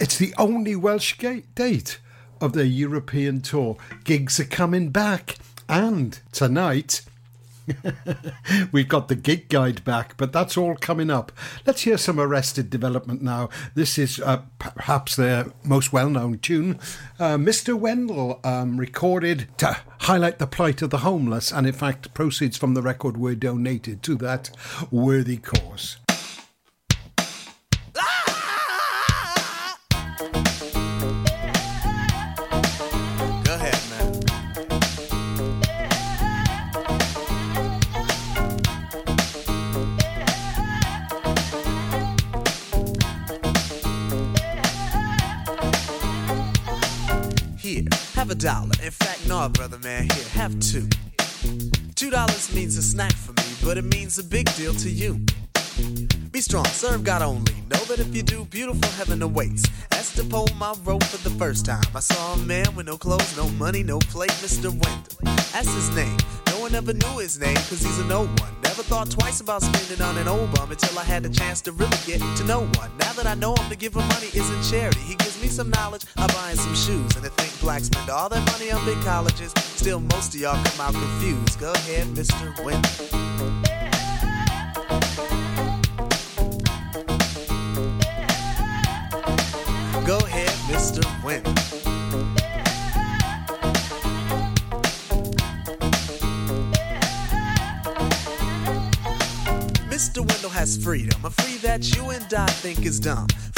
It's the only Welsh date of their European tour. Gigs are coming back, and tonight We've got the gig guide back, but that's all coming up. Let's hear some Arrested Development now. This is uh, perhaps their most well known tune. Uh, Mr. Wendell um, recorded to highlight the plight of the homeless, and in fact, proceeds from the record were donated to that worthy cause. Dollar. In fact, no, brother man, here, have two. Two dollars means a snack for me, but it means a big deal to you. Be strong, serve God only. Know that if you do, beautiful heaven awaits. As to pull my rope for the first time, I saw a man with no clothes, no money, no plate, Mr. Wendell. That's his name. One ever knew his name, cause he's a no one. Never thought twice about spending on an old bum until I had the chance to really get to know one. Now that I know him, to give him money isn't charity. He gives me some knowledge, I buy him some shoes. And to think blacks spend all their money on big colleges, still most of y'all come out confused. Go ahead, Mr. Wendell. Go ahead, Mr. Win. Mr. Wendell has freedom, a free that you and I think is dumb.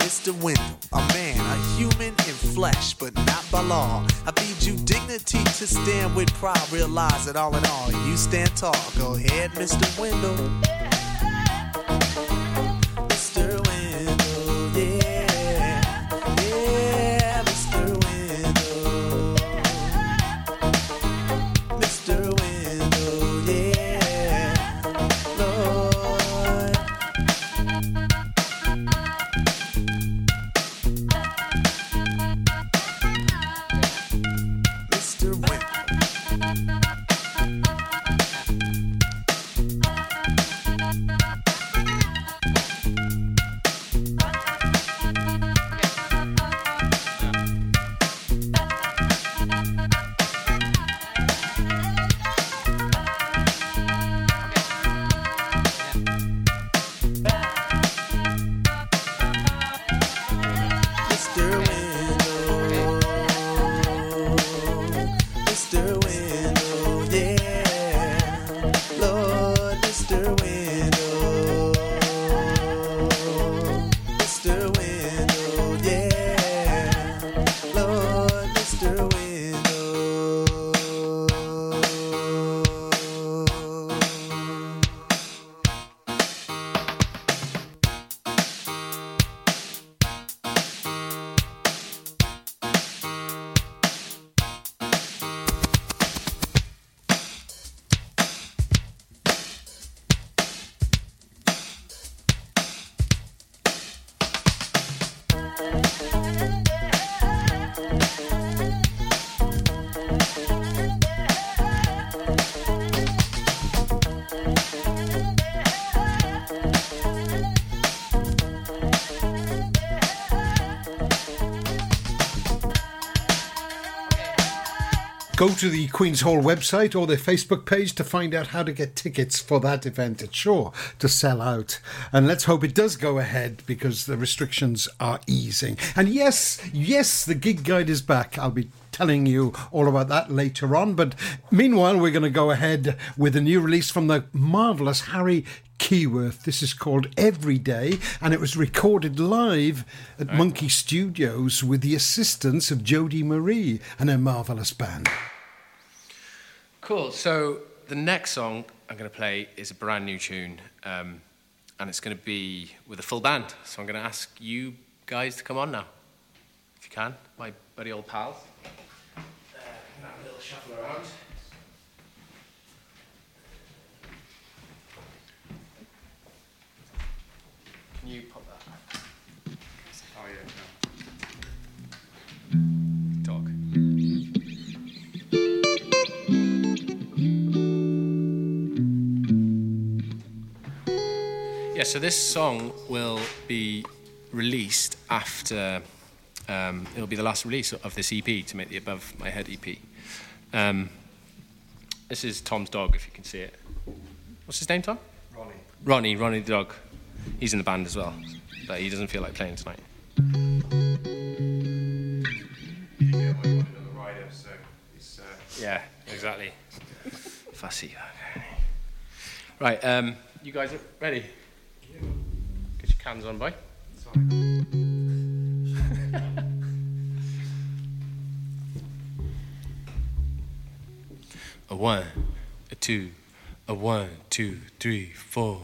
Mr. Wendell, a man, a human in flesh, but not by law. I feed you dignity to stand with pride. Realize that all in all, you stand tall. Go ahead, Mr. Wendell. Go to the Queen's Hall website or their Facebook page to find out how to get tickets for that event. It's sure to sell out. And let's hope it does go ahead because the restrictions are easing. And yes, yes, the gig guide is back. I'll be telling you all about that later on. But meanwhile, we're going to go ahead with a new release from the marvellous Harry Keyworth. This is called Every Day, and it was recorded live at right. Monkey Studios with the assistance of Jody Marie and her marvellous band. Cool. So the next song I'm going to play is a brand new tune, um, and it's going to be with a full band. So I'm going to ask you guys to come on now, if you can. My buddy old pals. Uh, have a little shuffle around. Can you pop that? Oh yeah. Dog. Yeah, so this song will be released after. Um, it'll be the last release of this EP to make the Above My Head EP. Um, this is Tom's dog, if you can see it. What's his name, Tom? Ronnie. Ronnie, Ronnie the dog. He's in the band as well, but he doesn't feel like playing tonight. You get away with another rider, so it's. Uh, Yeah, exactly. Fussy. Right, um, you guys are ready? Cans on, boy. a one, a two, a one, two, three, four.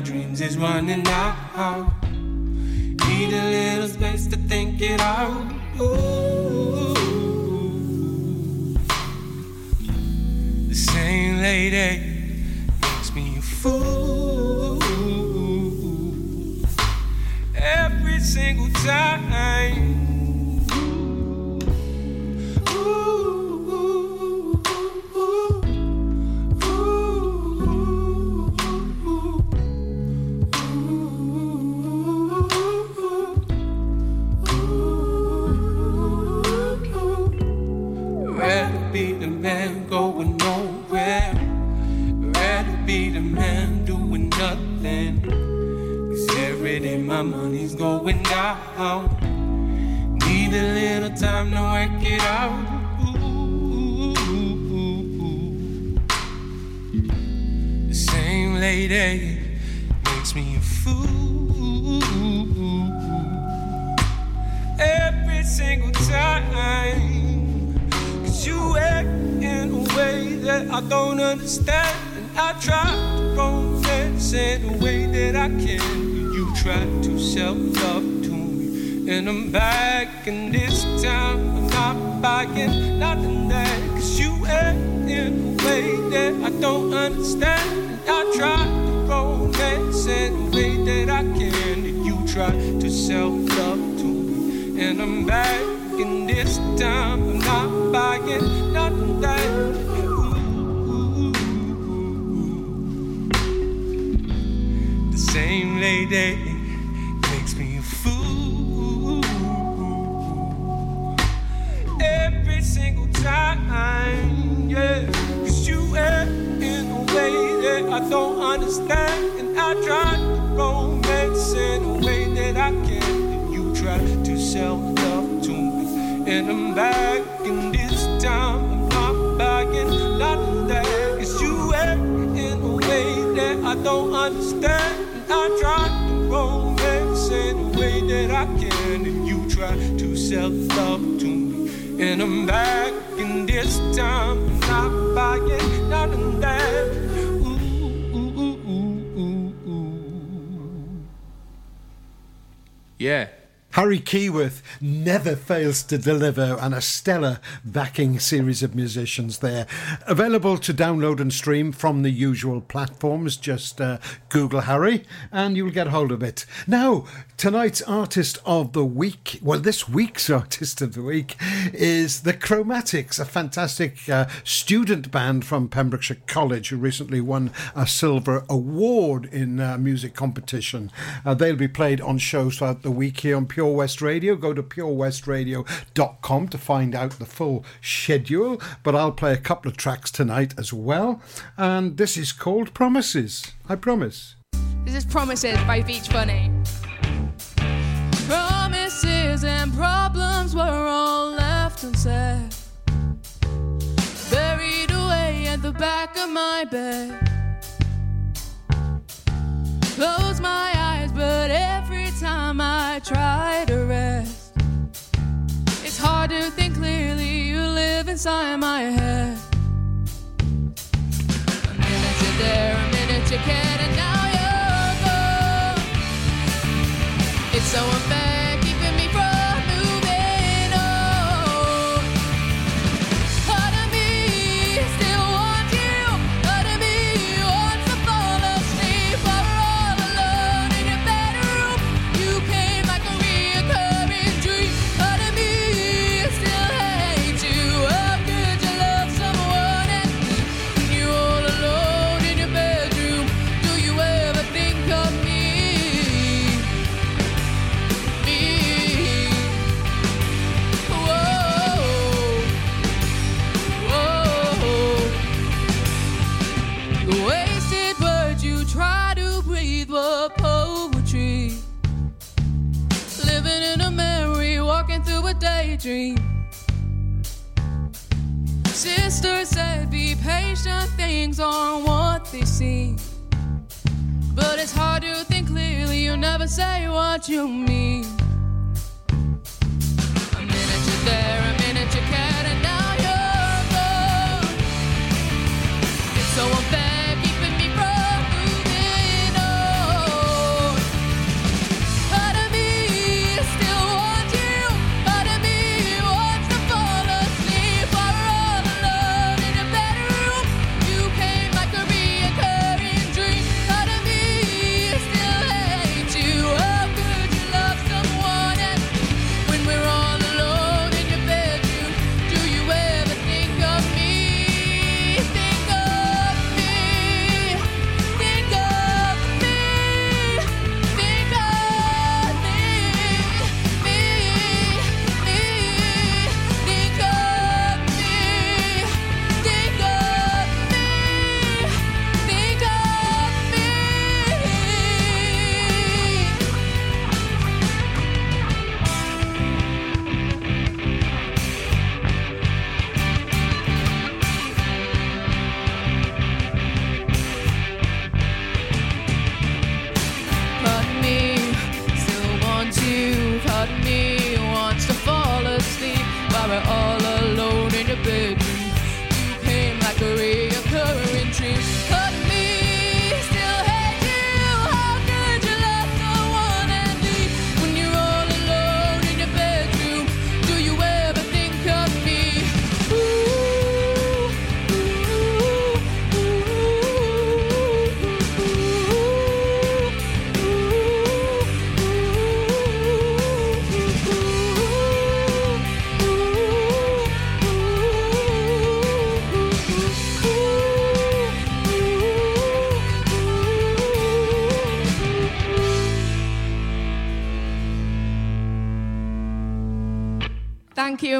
My dreams is running out. Be the man going nowhere. Rather be the man doing nothing. Cause every day my money's going down. Need a little time to work it out. The same lady makes me a fool every single time. I don't understand. And I try to romance in a way that I can. You try to self love to me. And I'm back, and this time I'm not buying nothing that. Cause you act in a way that I don't understand. And I try to romance in a way that I can. You try to self love to me. And I'm back, and this time I'm not buying nothing that. Lady makes me a fool every single time, yeah. Cause you act in a way that I don't understand, and I try to romance in a way that I can. And you try to self love to me, and I'm back, and this time I'm not buying nothing that. That I don't understand, I try to romance in a way that I can, and you try to self love to me, and I'm back, and this time I'm not buying that. Ooh, ooh, ooh. Yeah. Harry Keyworth never fails to deliver and a stellar backing series of musicians there. Available to download and stream from the usual platforms. Just uh, Google Harry and you'll get hold of it. Now, tonight's artist of the week, well, this week's artist of the week is The Chromatics, a fantastic uh, student band from Pembrokeshire College who recently won a silver award in uh, music competition. Uh, they'll be played on shows throughout the week here on Pure Pure West Radio. Go to purewestradio.com to find out the full schedule. But I'll play a couple of tracks tonight as well. And this is called Promises. I promise. This is Promises by Beach Bunny. Promises and problems were all left unsaid. Buried away at the back of my bed. Close my eyes, time I try to rest, it's hard to think clearly. You live inside my head. A minute you're there, a minute you can't, and now you're gone. It's so unfair, daydream. Sister said, Be patient, things aren't what they seem. But it's hard to think clearly, you never say what you mean. A minute you're there, a minute you can't, and now you're gone. It's so unfair,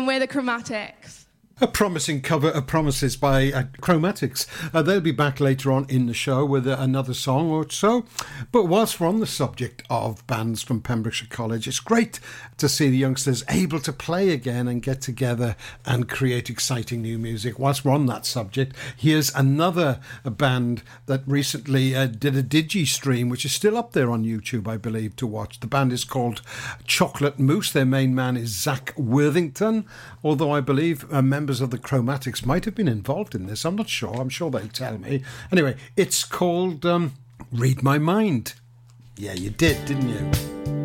and we're the Chromatics. A promising cover of Promises by uh, Chromatics. Uh, they'll be back later on in the show with uh, another song or so. But whilst we're on the subject of bands from Pembrokeshire College, it's great to see the youngsters able to play again and get together and create exciting new music. Whilst we're on that subject, here's another band that recently uh, did a digi stream, which is still up there on YouTube, I believe, to watch. The band is called Chocolate Moose. Their main man is Zach Worthington, although I believe uh, members of the Chromatics might have been involved in this. I'm not sure. I'm sure they'll tell me. Anyway, it's called um, Read My Mind. Yeah, you did, didn't you?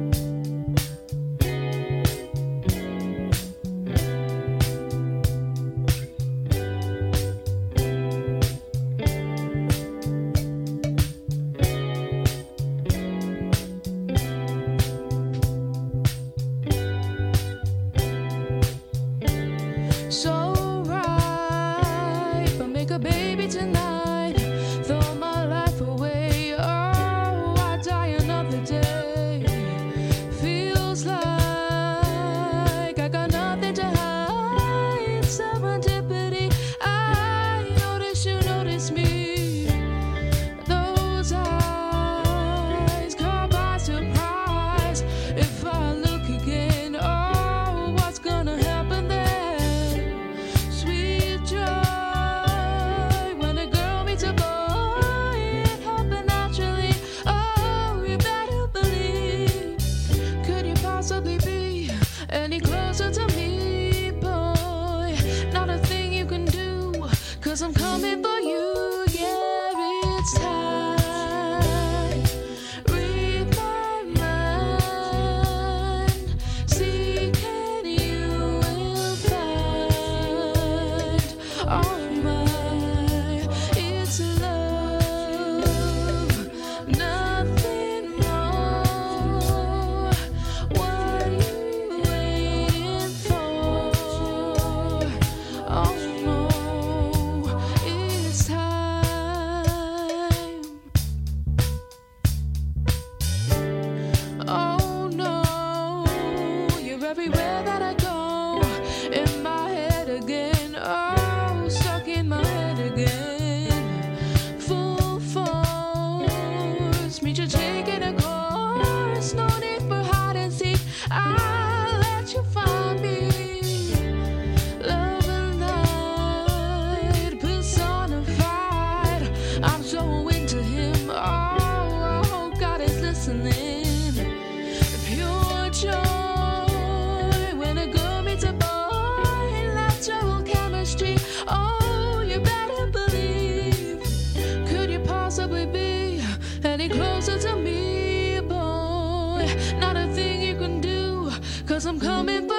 Cause I'm coming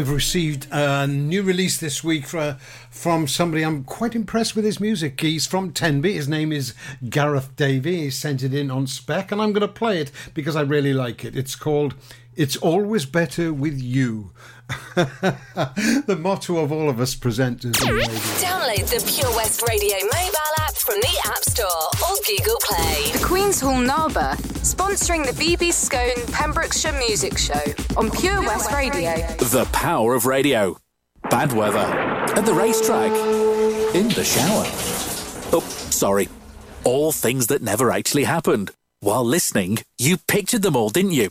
I've received a new release this week for, from somebody I'm quite impressed with his music. He's from Tenby. His name is Gareth Davey. He sent it in on spec, and I'm going to play it because I really like it. It's called "It's Always Better with You." the motto of all of us presenters. on radio. Download the Pure West Radio mobile app from the App Store or Google Play. The Queen's Hall Narberth, sponsoring the BB Skone Pembrokeshire Music Show on Pure West Radio. The power of radio. Bad weather. At the racetrack. In the shower. Oh, sorry. All things that never actually happened. While listening, you pictured them all, didn't you?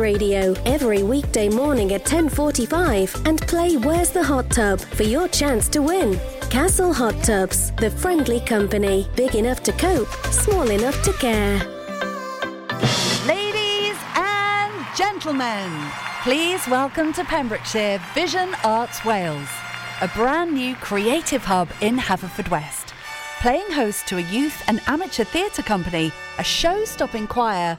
Radio every weekday morning at 10:45 and play Where's the Hot Tub for your chance to win. Castle Hot Tubs, the friendly company, big enough to cope, small enough to care. Ladies and gentlemen, please welcome to Pembrokeshire Vision Arts Wales, a brand new creative hub in Haverfordwest. Playing host to a youth and amateur theatre company, a show stopping choir,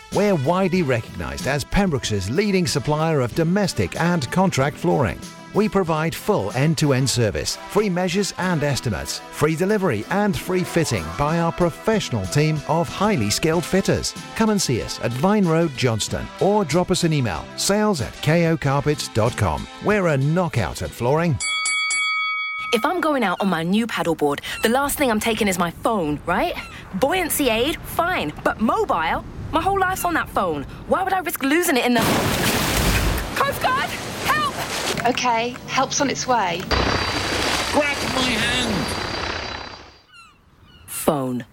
We're widely recognised as Pembroke's leading supplier of domestic and contract flooring. We provide full end to end service, free measures and estimates, free delivery and free fitting by our professional team of highly skilled fitters. Come and see us at Vine Road, Johnston, or drop us an email sales at kocarpets.com. We're a knockout at flooring. If I'm going out on my new paddleboard, the last thing I'm taking is my phone, right? Buoyancy aid, fine. But mobile? My whole life's on that phone. Why would I risk losing it in the. Coast Guard! Help! Okay, help's on its way. Grab my hand! Phone.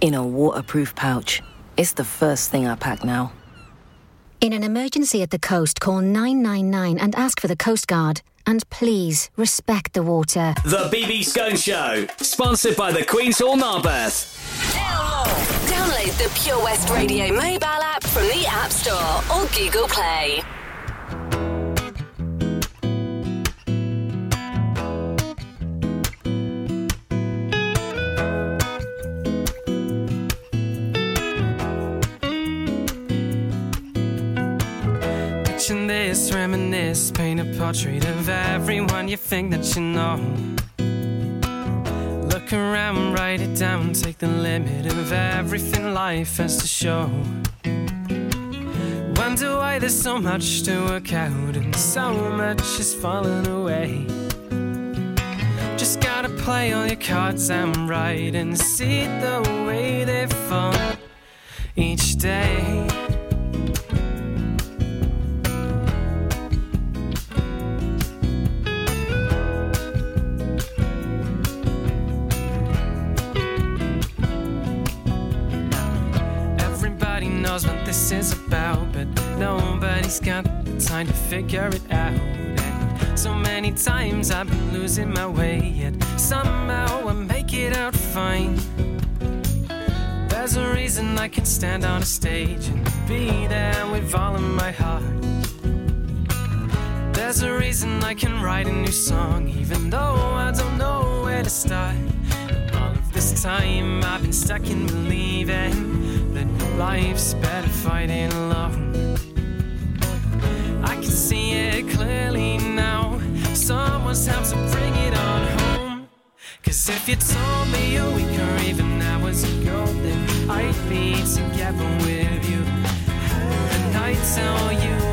In a waterproof pouch. It's the first thing I pack now. In an emergency at the coast, call 999 and ask for the Coast Guard. And please respect the water. The BB Skone Show, sponsored by the Queen's Hall Narberth. Download the Pure West Radio mobile app from the App Store or Google Play. Picture this, reminisce, paint a portrait of everyone you think that you know. Look around, write it down, take the limit of everything life has to show. Wonder why there's so much to work out and so much is falling away. Just gotta play all your cards and right and see the way they fall each day. Knows what this is about, but nobody's got the time to figure it out. And so many times I've been losing my way, yet somehow I make it out fine. There's a reason I can stand on a stage and be there with all of my heart. There's a reason I can write a new song, even though I don't know where to start. All of this time I've been stuck in believing life's better fighting alone. I can see it clearly now. Someone's have to bring it on home. Cause if you told me a week or even hours ago, then I'd be together with you. And I tell you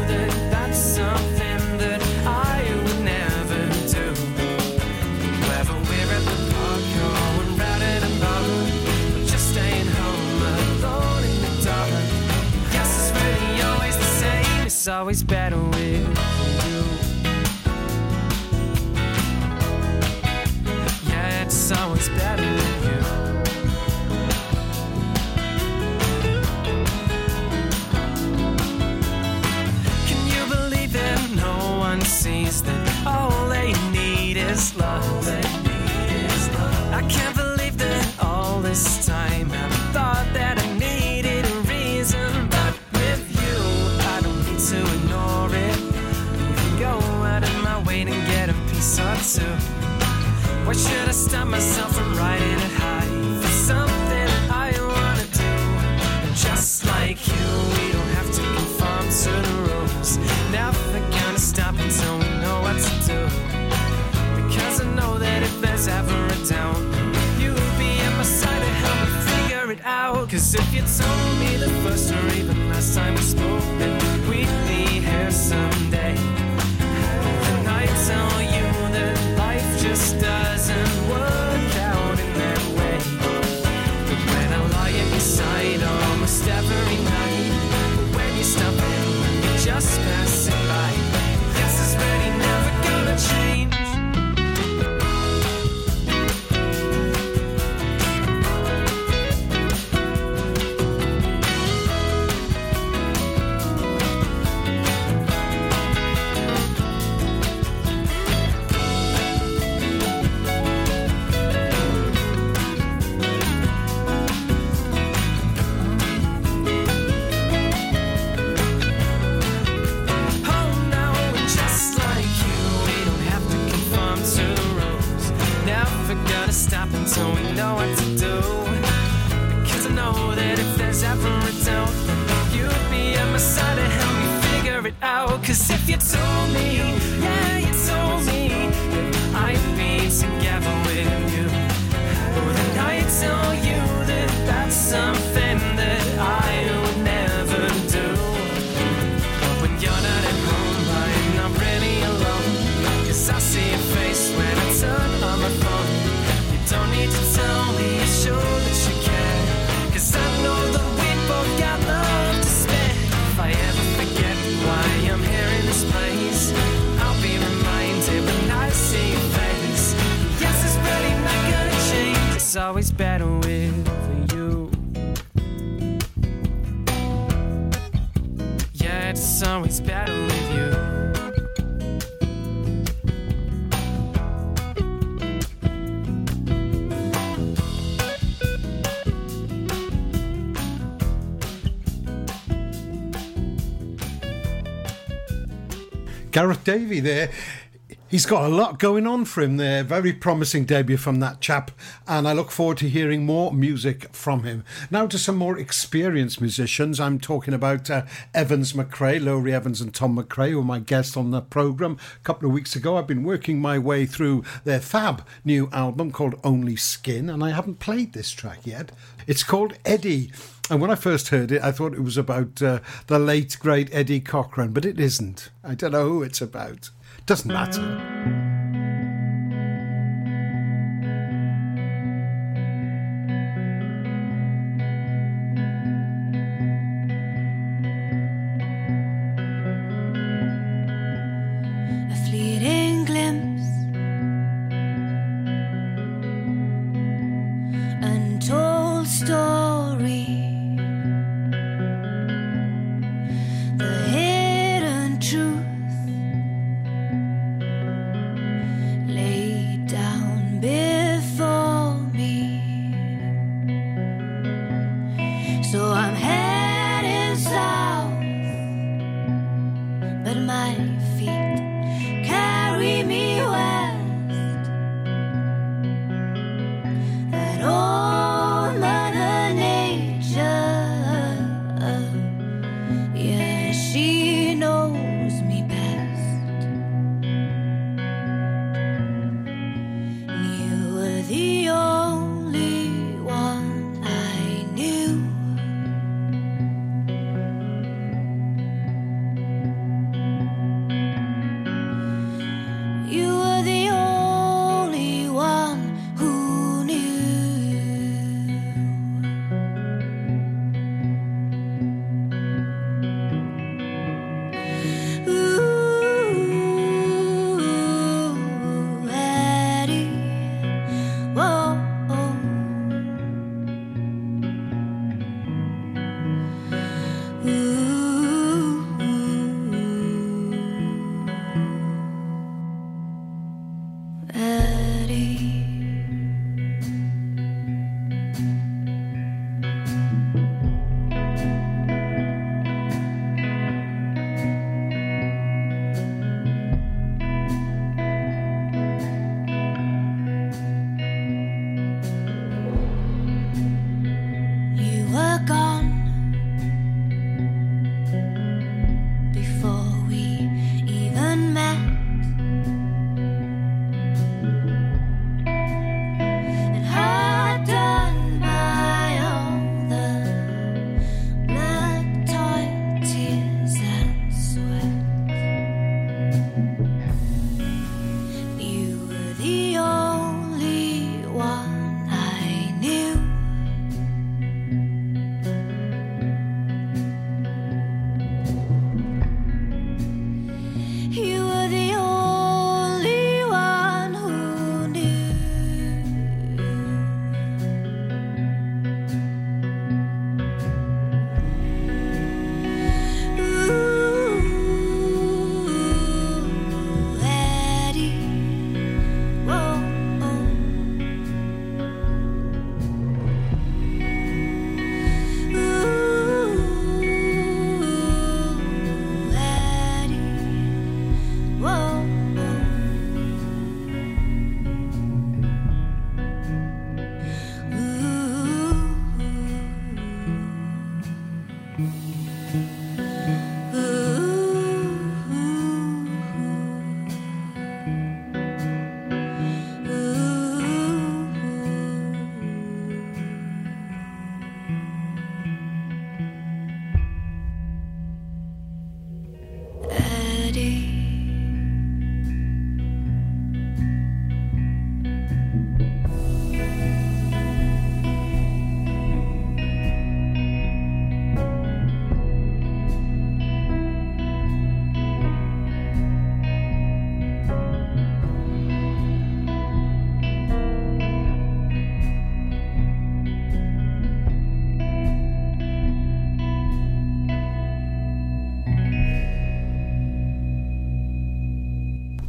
it's always better should I stop myself from riding it high for something I wanna do? Just like you, we don't have to conform to the rules. Never gonna stop until we know what to do. Because I know that if there's ever a you'll be at my side to help me figure it out. Cause if you told me the first or even last time we spoke we'd be here someday, know what to do. Because I know that if there's ever a doubt, you'd be at my side to help me figure it out. Cause if you told me, it's always better with you. Gareth Davey there. He's got a lot going on for him there. Very promising debut from that chap, and I look forward to hearing more music from him. Now to some more experienced musicians. I'm talking about uh, Evans McRae, Lowri Evans and Tom McRae, who were my guests on the programme a couple of weeks ago. I've been working my way through their fab new album called Only Skin, and I haven't played this track yet. It's called Eddie. And when I first heard it, I thought it was about uh, the late, great Eddie Cochran, but it isn't. I don't know who it's about. Doesn't matter.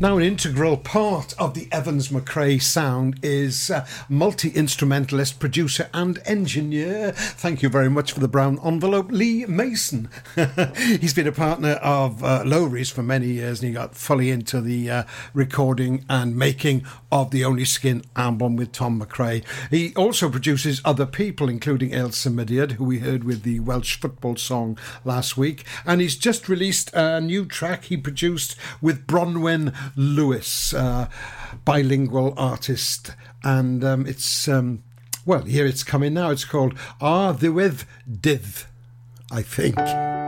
Now, an integral part of the Evans McRae sound is uh, multi instrumentalist, producer, and engineer. Thank you very much for the brown envelope, Lee Mason. He's been a partner of uh, Lowri's for many years and he got fully into the uh, recording and making of the Only Skin album with Tom McRae. He also produces other people, including Elsa Midyard, who we heard with the Welsh football song last week. And he's just released a new track he produced with Bronwen. Lewis, uh, bilingual artist, and um, it's um, well here it's coming now. It's called Ar Ddiwedd Dydd, I think.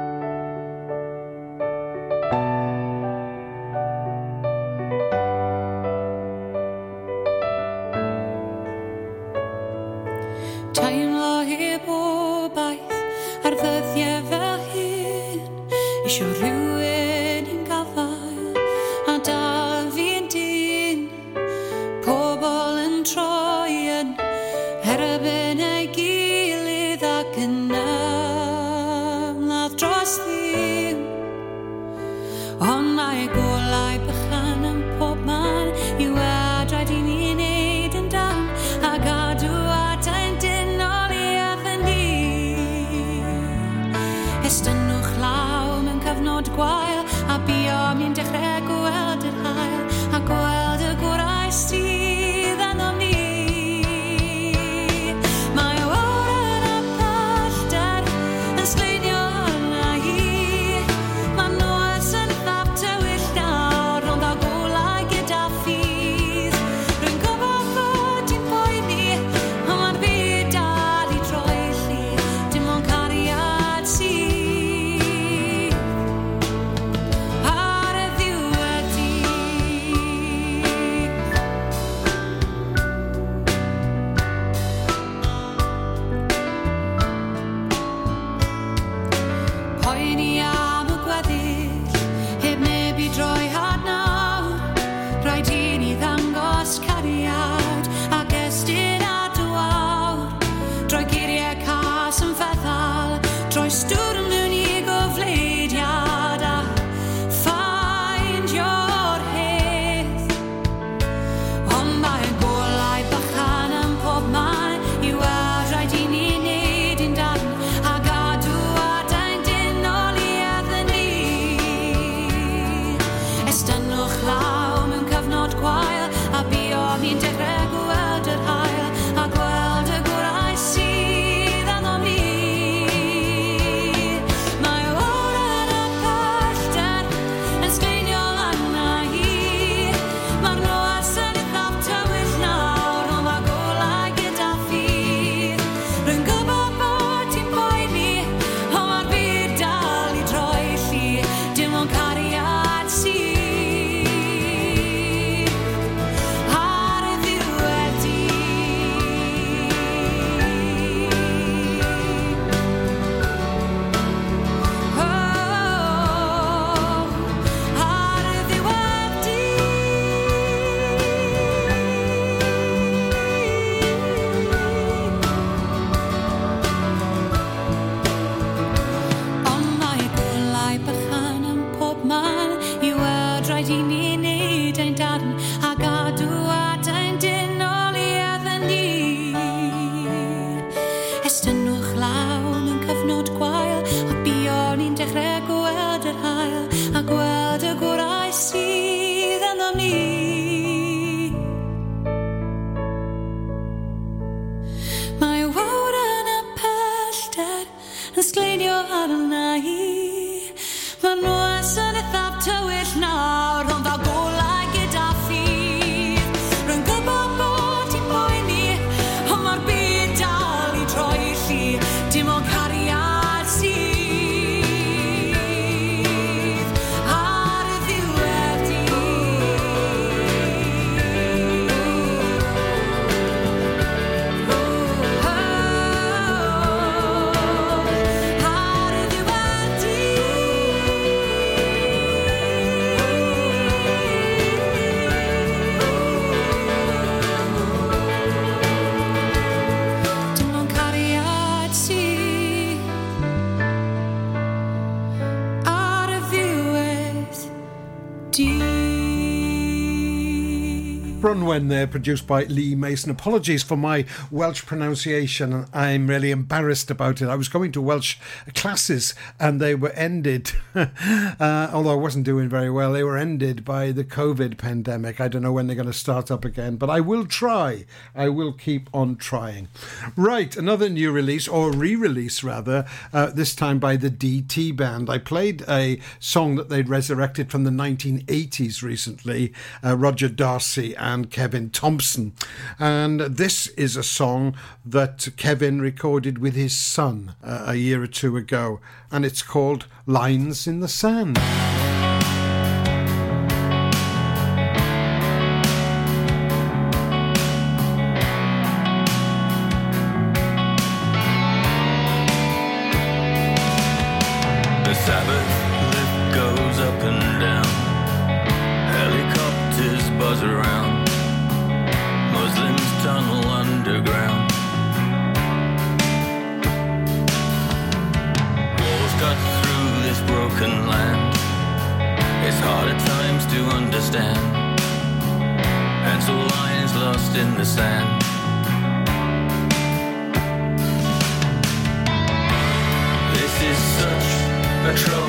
Bronwen there, produced by Lee Mason. Apologies for my Welsh pronunciation. I'm really embarrassed about it. I was going to Welsh classes and they were ended, uh, although I wasn't doing very well, they were ended by the COVID pandemic. I don't know when they're going to start up again, but I will try. I will keep on trying. Right, another new release, or re release rather, uh, this time by the DT Band. I played a song that they'd resurrected from the 1980s recently, uh, Roger Darcy and Kevin Thompson. And this is a song that Kevin recorded with his son uh, a year or two ago, and it's called Lines in the Sand. To understand. Pencil lines lost in the sand. This is such a troubled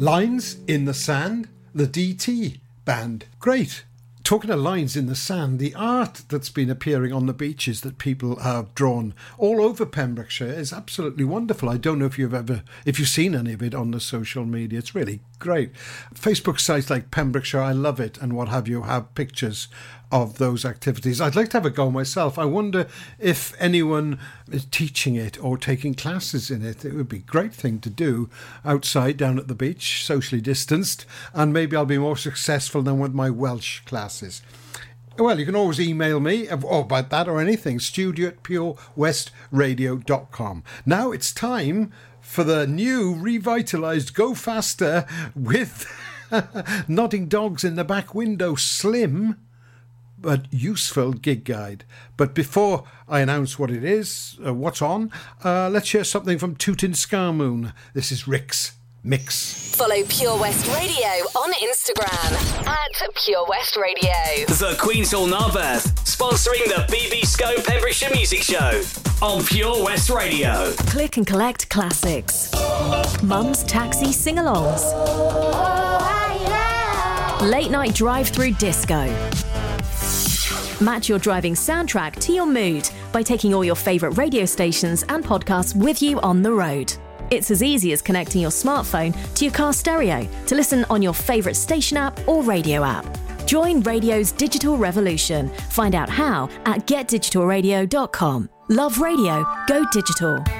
Lines in the Sand, the DT band. Great. Talking of lines in the sand, the art that's been appearing on the beaches that people have drawn all over Pembrokeshire is absolutely wonderful. I don't know if you've ever, if you've seen any of it on the social media. It's really great. Facebook sites like Pembrokeshire, I love it, and what have you, have pictures of those activities. I'd like to have a go myself. I wonder if anyone is teaching it or taking classes in it. It would be a great thing to do outside down at the beach, socially distanced, and maybe I'll be more successful than with my Welsh classes. Well, you can always email me or about that or anything. Studio at purewestradio.com. Now it's time for the new revitalized Go Faster with nodding dogs in the back window, Slim but useful gig guide. But before I announce what it is, uh, what's on, uh, let's hear something from Tootin Scarmoon. This is Rick's Mix. Follow Pure West Radio on Instagram at Pure West Radio. The Queen's Hall Narberth, sponsoring the BB Skone Pembrokeshire Music Show on Pure West Radio. Click and collect classics. Mum's taxi sing alongs. Late night drive through disco. Match your driving soundtrack to your mood by taking all your favourite radio stations and podcasts with you on the road. It's as easy as connecting your smartphone to your car stereo to listen on your favourite station app or radio app. Join radio's digital revolution. Find out how at getdigitalradio.com. Love radio, go digital.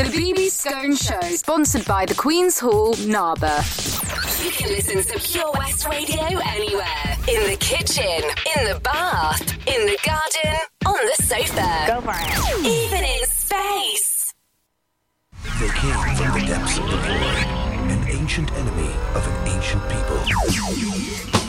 The BB Skone Show, sponsored by the Queen's Hall, Narberth. You can listen to Pure West Radio anywhere. In the kitchen, in the bath, in the garden, on the sofa. Go for it. Even in space. They came from the depths of the void, an ancient enemy of an ancient people.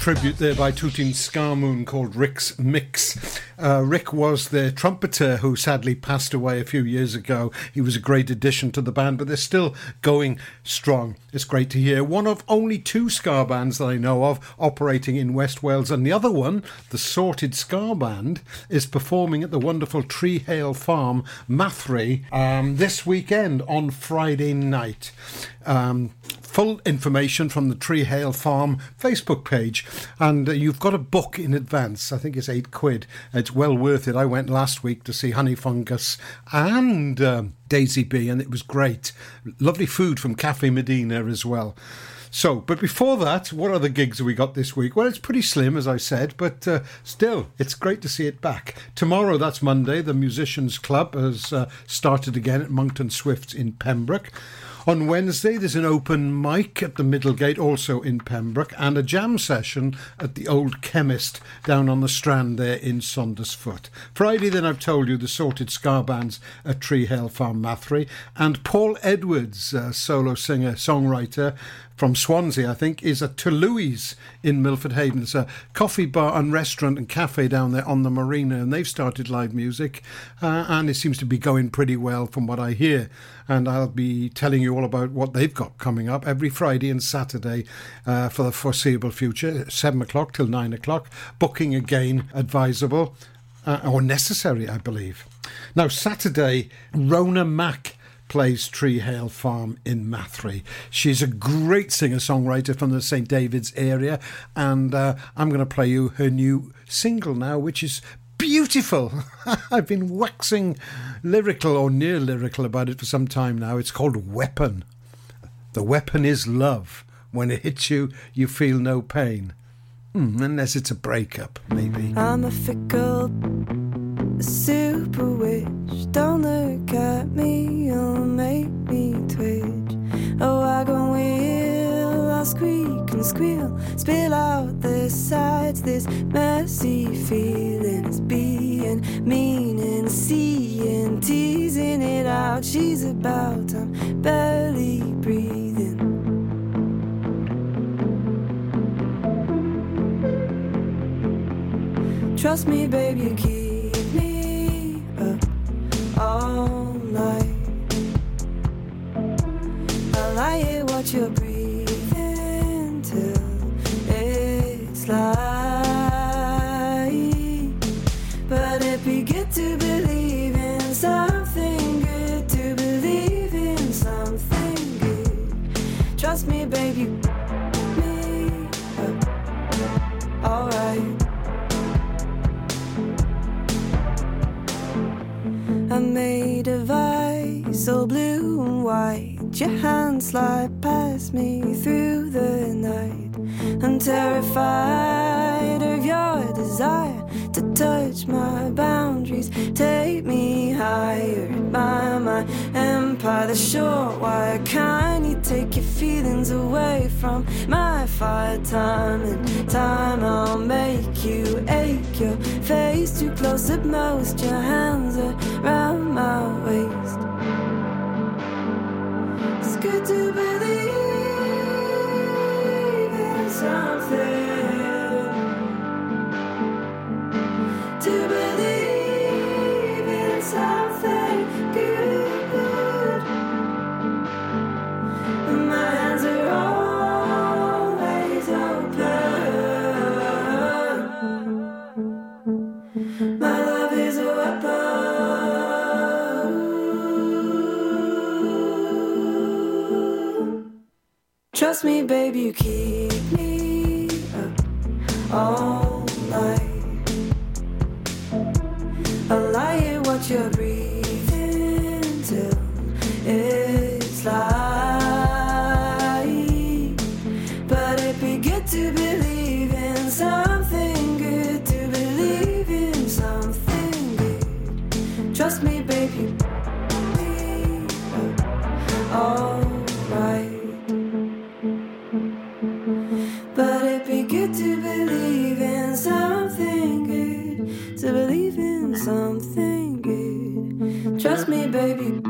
Tribute there by Tooting Scarmoon called Rick's Mix. Uh, Rick was the trumpeter who sadly passed away a few years ago. He was a great addition to the band, but they're still going strong. It's great to hear. One of only two Ska bands that I know of operating in West Wales, and the other one, the Sorted Ska Band, is performing at the wonderful Trehale Farm, Mathry, um, this weekend on Friday night. Um, full information from the Trehale Farm Facebook page, and uh, you've got a book in advance. I think it's eight quid. It's well worth it. I went last week to see Honey Fungus and um, Daisy Bee, and it was great. Lovely food from Cafe Medina as well. So, but before that, what other gigs have we got this week? Well, it's pretty slim, as I said, but uh, still, it's great to see it back. Tomorrow, that's Monday, the Musicians Club has uh, started again at Monkton Swifts in Pembroke. On Wednesday, there's an open mic at the Middlegate, also in Pembroke, and a jam session at the Old Chemist down on the Strand there in Saundersfoot. Friday, then I've told you, the Sorted Ska Bands at Trehale Farm Mathry, and Paul Edwards, solo singer, songwriter, from Swansea, I think, is a Toulouse in Milford Haven. It's a coffee bar and restaurant and cafe down there on the marina, and they've started live music, uh, and it seems to be going pretty well from what I hear. And I'll be telling you all about what they've got coming up every Friday and Saturday uh, for the foreseeable future, 7 o'clock till 9 o'clock. Booking again advisable uh, or necessary, I believe. Now, Saturday, Rona Mack plays Trehale Farm in Mathry. She's a great singer songwriter from the St. David's area, and uh, I'm going to play you her new single now, which is beautiful. I've been waxing lyrical or near lyrical about it for some time now. It's called Weapon. The weapon is love. When it hits you, you feel no pain. Hmm, unless it's a breakup, maybe. I'm a fickle super witch. Don't look at me, you'll make me twitch. A wagon wheel, I'll squeak and squeal. Spill out the sides, this messy feeling is being mean and seeing, teasing it out. She's about, I'm barely breathing. Trust me, baby, you keep all night. I lie here, watch your breathing till it's light. All blue and white. Your hands slide past me through the night. I'm terrified of your desire to touch my boundaries. Take me higher, my my empire. The short wire kind. You take your feelings away from my fire. Time and time, I'll make you ache. Your face too close at most. Your hands around my waist. Trust me, baby, you keep up Trust me, baby.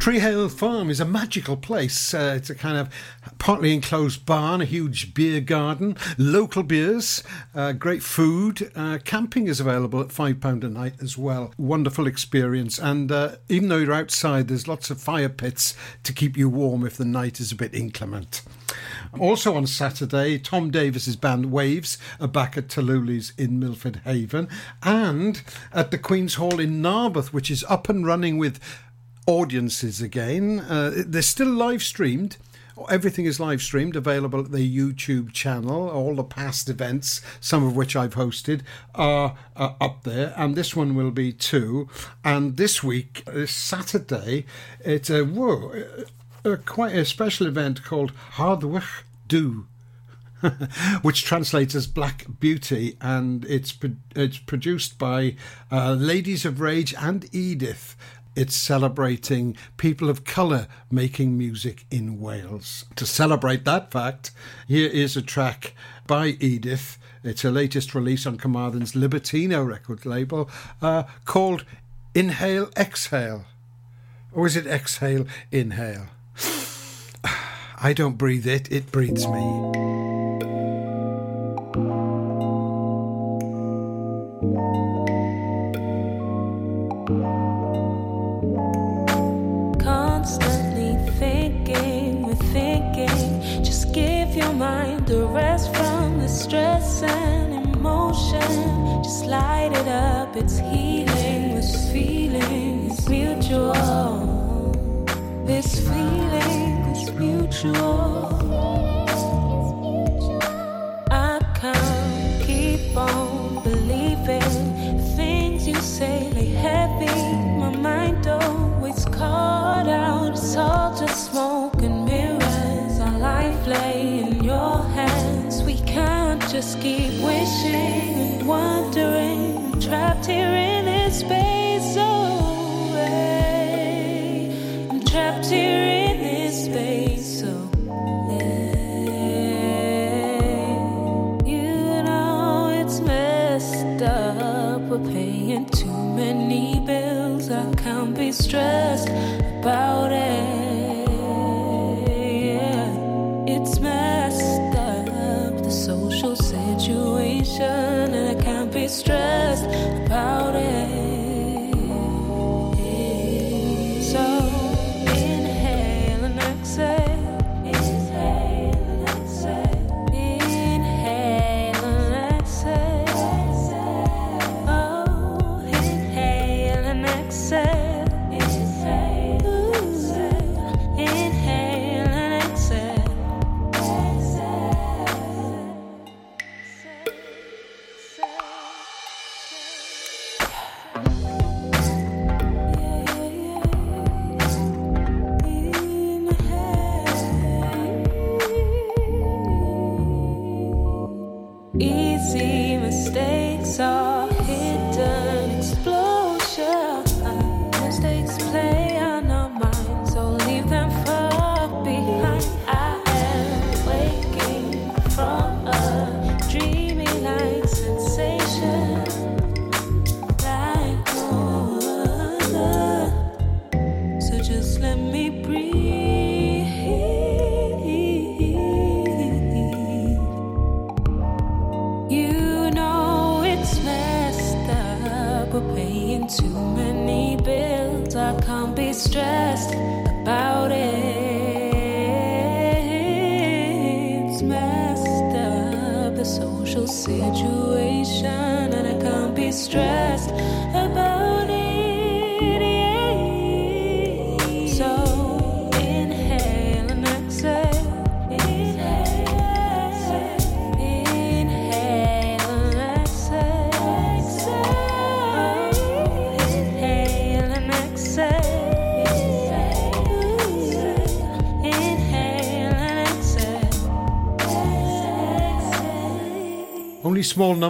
Trehale Farm is a magical place. Uh, it's a kind of partly enclosed barn, a huge beer garden, local beers, uh, great food. Uh, camping is available at £5 a night as well. Wonderful experience. And uh, even though you're outside, there's lots of fire pits to keep you warm if the night is a bit inclement. Also on Saturday, Tom Davis's band Waves are back at Toluli's in Milford Haven and at the Queen's Hall in Narberth, which is up and running with audiences again. Uh, they're still live streamed. Everything is live streamed, available at the YouTube channel. All the past events, some of which I've hosted, are, are up there, and this one will be too. And this week, this Saturday, it's a whoa, uh, quite a special event called Harddwch Du. which translates as Black Beauty, and it's pro- it's produced by uh, Ladies of Rage and Eadyth. It's celebrating people of colour making music in Wales. To celebrate that fact, here is a track by Eadyth. It's her latest release on Carmarthen's Libertino record label uh, called Inhale, Exhale. Or is it Exhale, Inhale? I don't breathe it, it breathes me. Constantly thinking, we're thinking. Just give your mind a rest from the stress and emotion. Just light it up, it's healing. This feeling is mutual. This feeling just smoke and mirrors. Our life lay in your hands. We can't just keep wishing and wondering. Trapped here stressed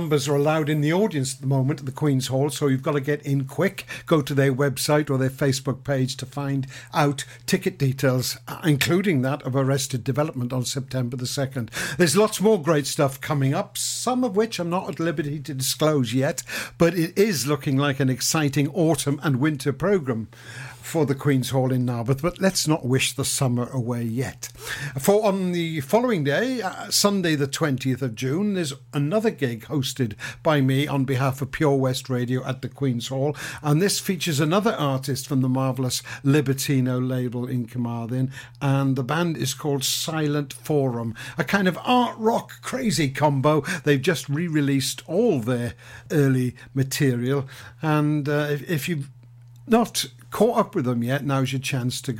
numbers are allowed in the audience at the moment at the Queen's Hall, so you've got to get in quick. Go to their website or their Facebook page to find out ticket details, uh, including that of Arrested Development on September the 2nd. There's lots more great stuff coming up, some of which I'm not at liberty to disclose yet, but it is looking like an exciting autumn and winter programme. For the Queen's Hall in Narberth, but let's not wish the summer away yet. For on the following day, uh, Sunday, the 20th of June, there's another gig hosted by me on behalf of Pure West Radio at the Queen's Hall, and this features another artist from the marvellous Libertino label in Carmarthen, and the band is called Silent Forum, a kind of art rock crazy combo. They've just re released all their early material, and uh, if, if you've not caught up with them yet, now's your chance to go